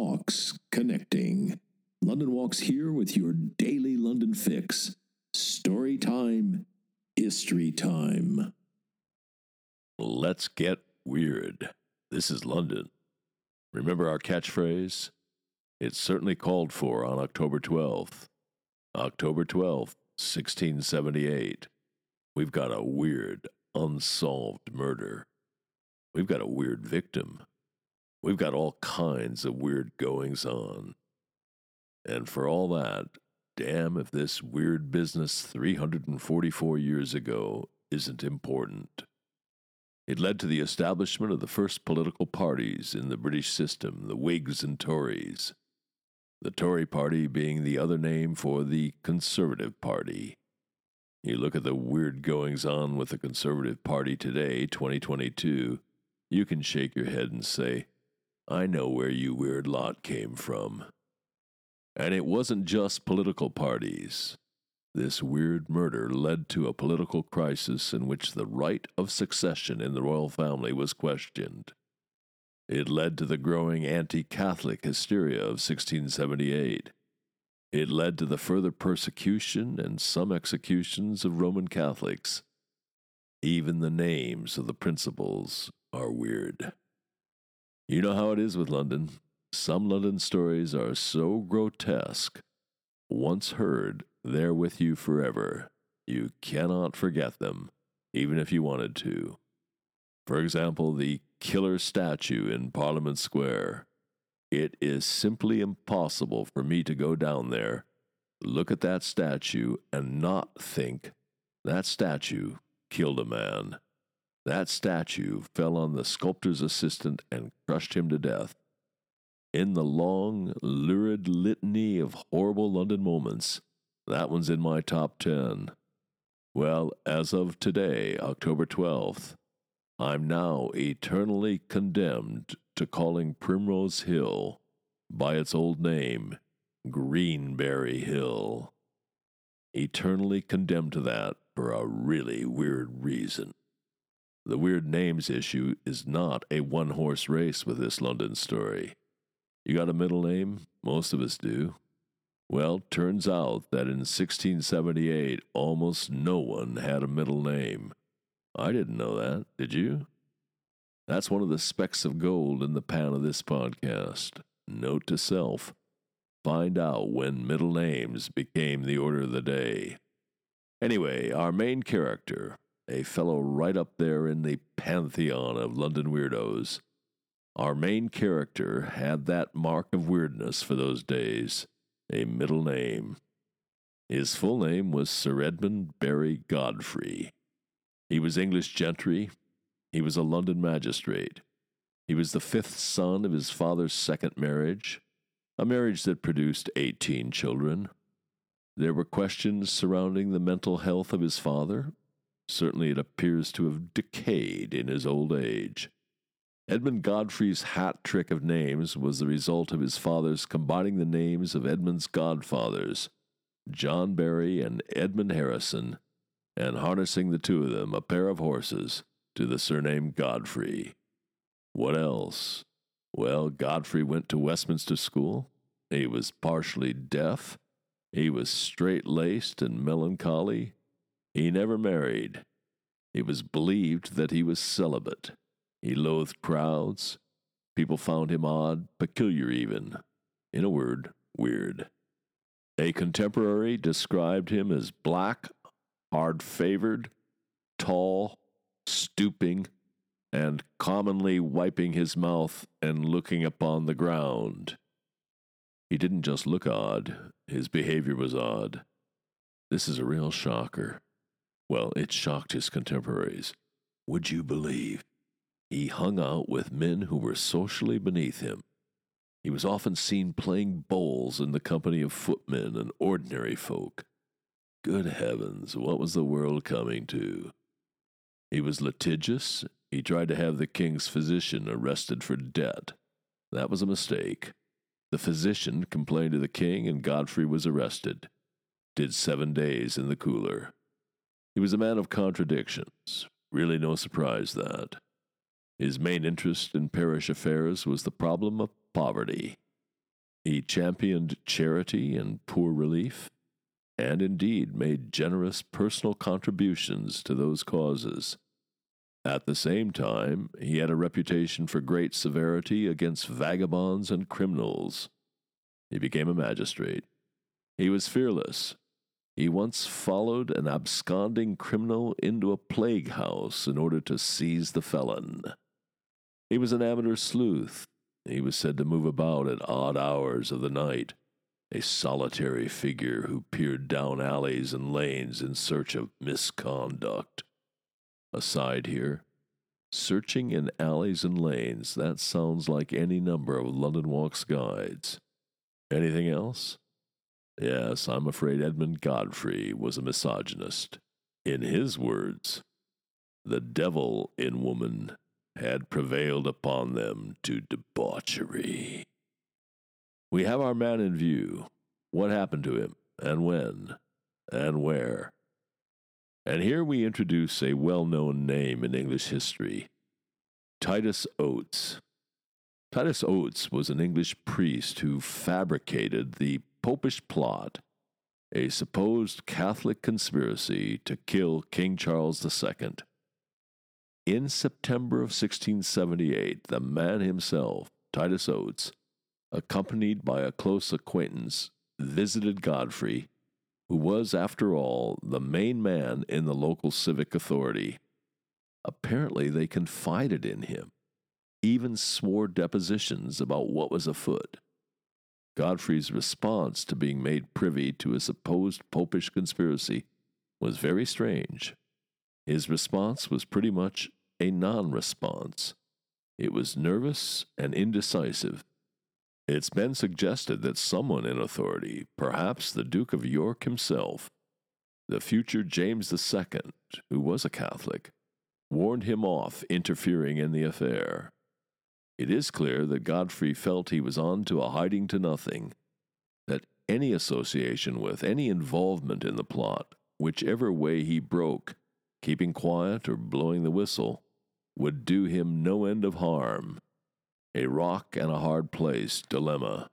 Walks Connecting. London Walks here with your daily London fix. Story time, history time. Let's get weird. This is London. Remember our catchphrase? It's certainly called for on October 12th. October 12th, 1678. We've got a weird, unsolved murder. We've got a weird victim. We've got all kinds of weird goings on. And for all that, damn if this weird business 344 years ago isn't important. It led to the establishment of the first political parties in the British system, the Whigs and Tories. The Tory party being the other name for the Conservative Party. You look at the weird goings on with the Conservative Party today, 2022, you can shake your head and say, I know where you weird lot came from. And it wasn't just political parties. This weird murder led to a political crisis in which the right of succession in the royal family was questioned. It led to the growing anti Catholic hysteria of 1678. It led to the further persecution and some executions of Roman Catholics. Even the names of the principals are weird. You know how it is with London. Some London stories are so grotesque, once heard, they're with you forever. You cannot forget them, even if you wanted to. For example, the killer statue in Parliament Square. It is simply impossible for me to go down there, look at that statue, and not think that statue killed a man. That statue fell on the sculptor's assistant and crushed him to death. In the long, lurid litany of horrible London moments, that one's in my top 10. Well, as of today, October 12th, I'm now eternally condemned to calling Primrose Hill by its old name, Greenberry Hill. Eternally condemned to that for a really weird reason. The weird names issue is not a one horse race with this London story. You got a middle name? Most of us do. Well, turns out that in 1678, almost no one had a middle name. I didn't know that, did you? That's one of the specks of gold in the pan of this podcast. Note to self find out when middle names became the order of the day. Anyway, our main character, a fellow right up there in the pantheon of London weirdos. Our main character had that mark of weirdness for those days a middle name. His full name was Sir Edmund Berry Godfrey. He was English gentry. He was a London magistrate. He was the fifth son of his father's second marriage, a marriage that produced 18 children. There were questions surrounding the mental health of his father, Certainly it appears to have decayed in his old age. Edmund Godfrey's hat trick of names was the result of his father's combining the names of Edmund's godfathers, John Berry and Edmund Harrison, and harnessing the two of them, a pair of horses, to the surname Godfrey. What else? Well, Godfrey went to Westminster School. He was partially deaf. He was straight laced and melancholy. He never married. It was believed that he was celibate. He loathed crowds. People found him odd, peculiar even. In a word, weird. A contemporary described him as black, hard favored, tall, stooping, and commonly wiping his mouth and looking upon the ground. He didn't just look odd, his behavior was odd. This is a real shocker. Well, it shocked his contemporaries. Would you believe? He hung out with men who were socially beneath him. He was often seen playing bowls in the company of footmen and ordinary folk. Good heavens, what was the world coming to? He was litigious. He tried to have the king's physician arrested for debt. That was a mistake. The physician complained to the king, and Godfrey was arrested. Did seven days in the cooler. He was a man of contradictions. Really no surprise that. His main interest in parish affairs was the problem of poverty. He championed charity and poor relief, and indeed made generous personal contributions to those causes. At the same time, he had a reputation for great severity against vagabonds and criminals. He became a magistrate. He was fearless. He once followed an absconding criminal into a plague house in order to seize the felon. He was an amateur sleuth. He was said to move about at odd hours of the night, a solitary figure who peered down alleys and lanes in search of misconduct. Aside here, searching in alleys and lanes, that sounds like any number of London Walks guides. Anything else? Yes, I'm afraid Edmund Godfrey was a misogynist. In his words, the devil in woman had prevailed upon them to debauchery. We have our man in view. What happened to him, and when, and where? And here we introduce a well known name in English history Titus Oates. Titus Oates was an English priest who fabricated the popish plot, a supposed Catholic conspiracy to kill King Charles II. In September of 1678, the man himself, Titus Oates, accompanied by a close acquaintance, visited Godfrey who was, after all, the main man in the local civic authority. Apparently, they confided in him, even swore depositions about what was afoot. Godfrey's response to being made privy to a supposed popish conspiracy was very strange. His response was pretty much a non response. It was nervous and indecisive, it's been suggested that someone in authority, perhaps the Duke of York himself, the future James II, who was a Catholic, warned him off interfering in the affair. It is clear that Godfrey felt he was on to a hiding to nothing, that any association with, any involvement in the plot, whichever way he broke, keeping quiet or blowing the whistle, would do him no end of harm a rock and a hard place dilemma.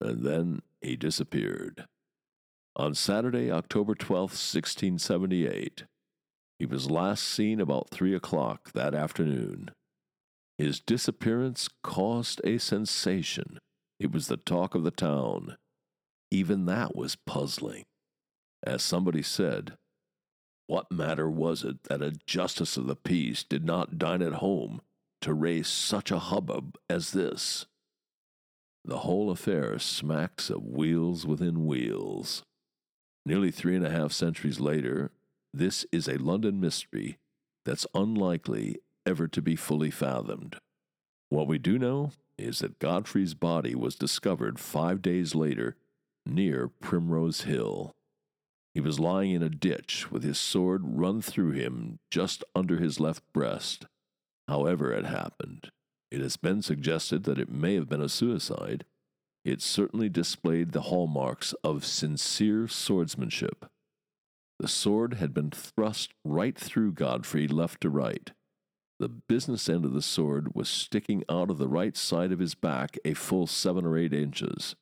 And then he disappeared. On Saturday, October 12, 1678, he was last seen about three o'clock that afternoon. His disappearance caused a sensation. It was the talk of the town. Even that was puzzling. As somebody said, what matter was it that a justice of the peace did not dine at home to raise such a hubbub as this. The whole affair smacks of wheels within wheels. Nearly three and a half centuries later, this is a London mystery that's unlikely ever to be fully fathomed. What we do know is that Godfrey's body was discovered five days later near Primrose Hill. He was lying in a ditch with his sword run through him just under his left breast. However, it happened, it has been suggested that it may have been a suicide. It certainly displayed the hallmarks of sincere swordsmanship. The sword had been thrust right through Godfrey left to right. The business end of the sword was sticking out of the right side of his back a full seven or eight inches.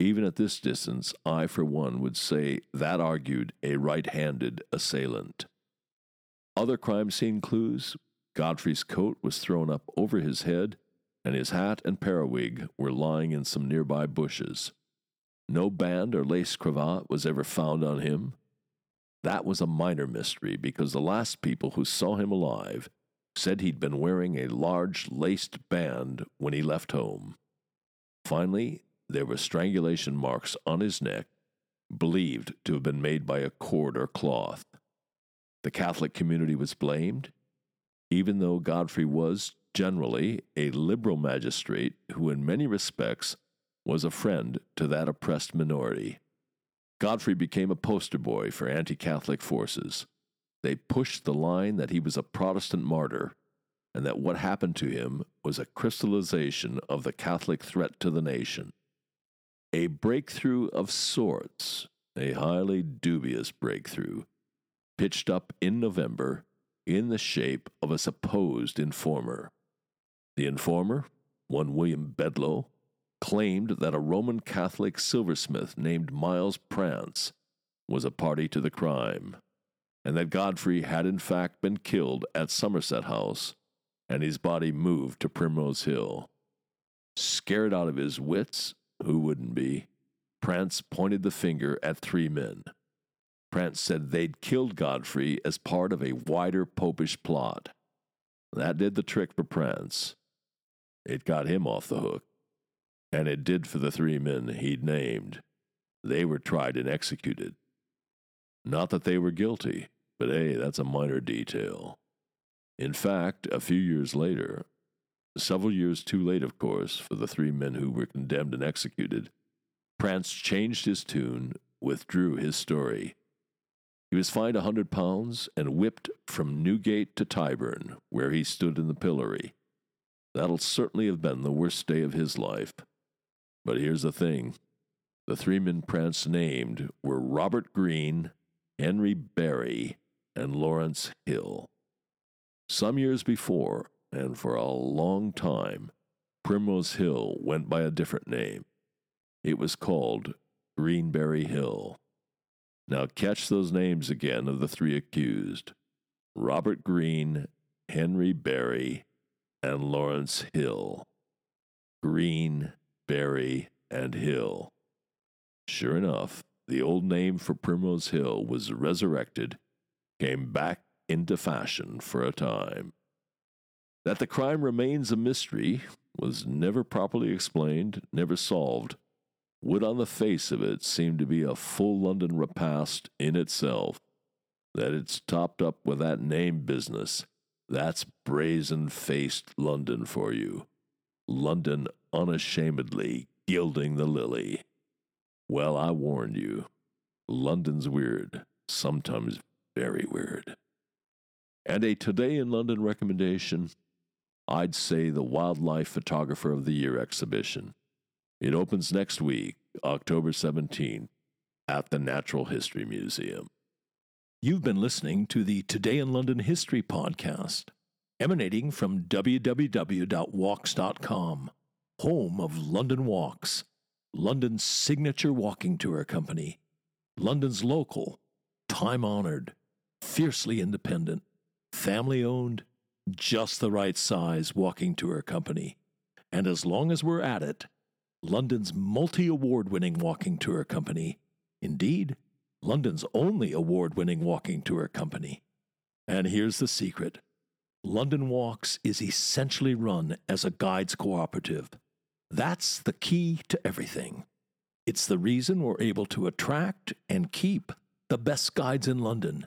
Even at this distance, I, for one, would say that argued a right handed assailant. Other crime scene clues Godfrey's coat was thrown up over his head, and his hat and periwig were lying in some nearby bushes. No band or lace cravat was ever found on him. That was a minor mystery because the last people who saw him alive said he'd been wearing a large laced band when he left home. Finally, there were strangulation marks on his neck, believed to have been made by a cord or cloth. The Catholic community was blamed, even though Godfrey was, generally, a liberal magistrate who, in many respects, was a friend to that oppressed minority. Godfrey became a poster boy for anti Catholic forces. They pushed the line that he was a Protestant martyr and that what happened to him was a crystallization of the Catholic threat to the nation. A breakthrough of sorts, a highly dubious breakthrough, pitched up in November in the shape of a supposed informer. The informer, one William Bedloe, claimed that a Roman Catholic silversmith named Miles Prance was a party to the crime, and that Godfrey had in fact been killed at Somerset House and his body moved to Primrose Hill. Scared out of his wits, who wouldn't be, Prance pointed the finger at three men. Prance said they'd killed Godfrey as part of a wider popish plot. That did the trick for Prance. It got him off the hook. And it did for the three men he'd named. They were tried and executed. Not that they were guilty, but hey, that's a minor detail. In fact, a few years later, several years too late, of course, for the three men who were condemned and executed, Prance changed his tune, withdrew his story. He was fined a hundred pounds and whipped from Newgate to Tyburn, where he stood in the pillory. That'll certainly have been the worst day of his life. But here's the thing the three men Prance named were Robert Greene, Henry Berry, and Lawrence Hill. Some years before, and for a long time, Primrose Hill went by a different name. It was called Greenberry Hill. Now catch those names again of the three accused Robert Green, Henry Berry, and Lawrence Hill. Green, Berry, and Hill. Sure enough, the old name for Primrose Hill was resurrected, came back into fashion for a time. That the crime remains a mystery was never properly explained, never solved, would on the face of it seem to be a full London repast in itself. That it's topped up with that name business, that's brazen faced London for you. London unashamedly gilding the lily. Well, I warned you. London's weird, sometimes very weird. And a Today in London recommendation I'd say the Wildlife Photographer of the Year exhibition. It opens next week, October 17th, at the Natural History Museum. You've been listening to the Today in London History podcast, emanating from www.walks.com, home of London Walks, London's signature walking tour company, London's local, time honored, fiercely independent, family owned, just the right size walking tour company. And as long as we're at it, London's multi award winning walking tour company. Indeed, London's only award winning walking tour company. And here's the secret London Walks is essentially run as a guides cooperative. That's the key to everything. It's the reason we're able to attract and keep the best guides in London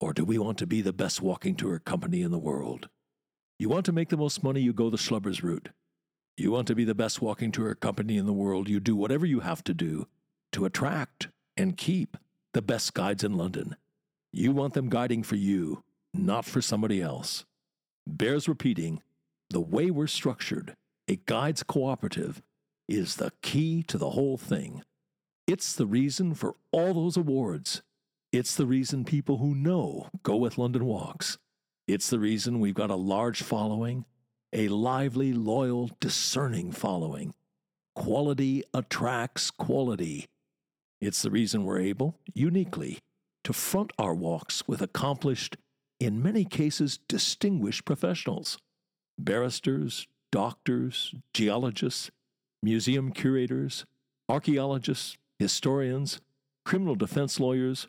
or do we want to be the best walking tour company in the world? You want to make the most money, you go the Schlubbers route. You want to be the best walking tour company in the world, you do whatever you have to do to attract and keep the best guides in London. You want them guiding for you, not for somebody else. Bears repeating the way we're structured, a guides cooperative, is the key to the whole thing. It's the reason for all those awards it's the reason people who know go with London Walks. It's the reason we've got a large following, a lively, loyal, discerning following. Quality attracts quality. It's the reason we're able, uniquely, to front our walks with accomplished, in many cases distinguished professionals barristers, doctors, geologists, museum curators, archaeologists, historians, criminal defense lawyers,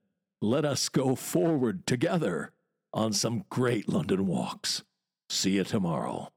let us go forward together on some great London walks. See you tomorrow.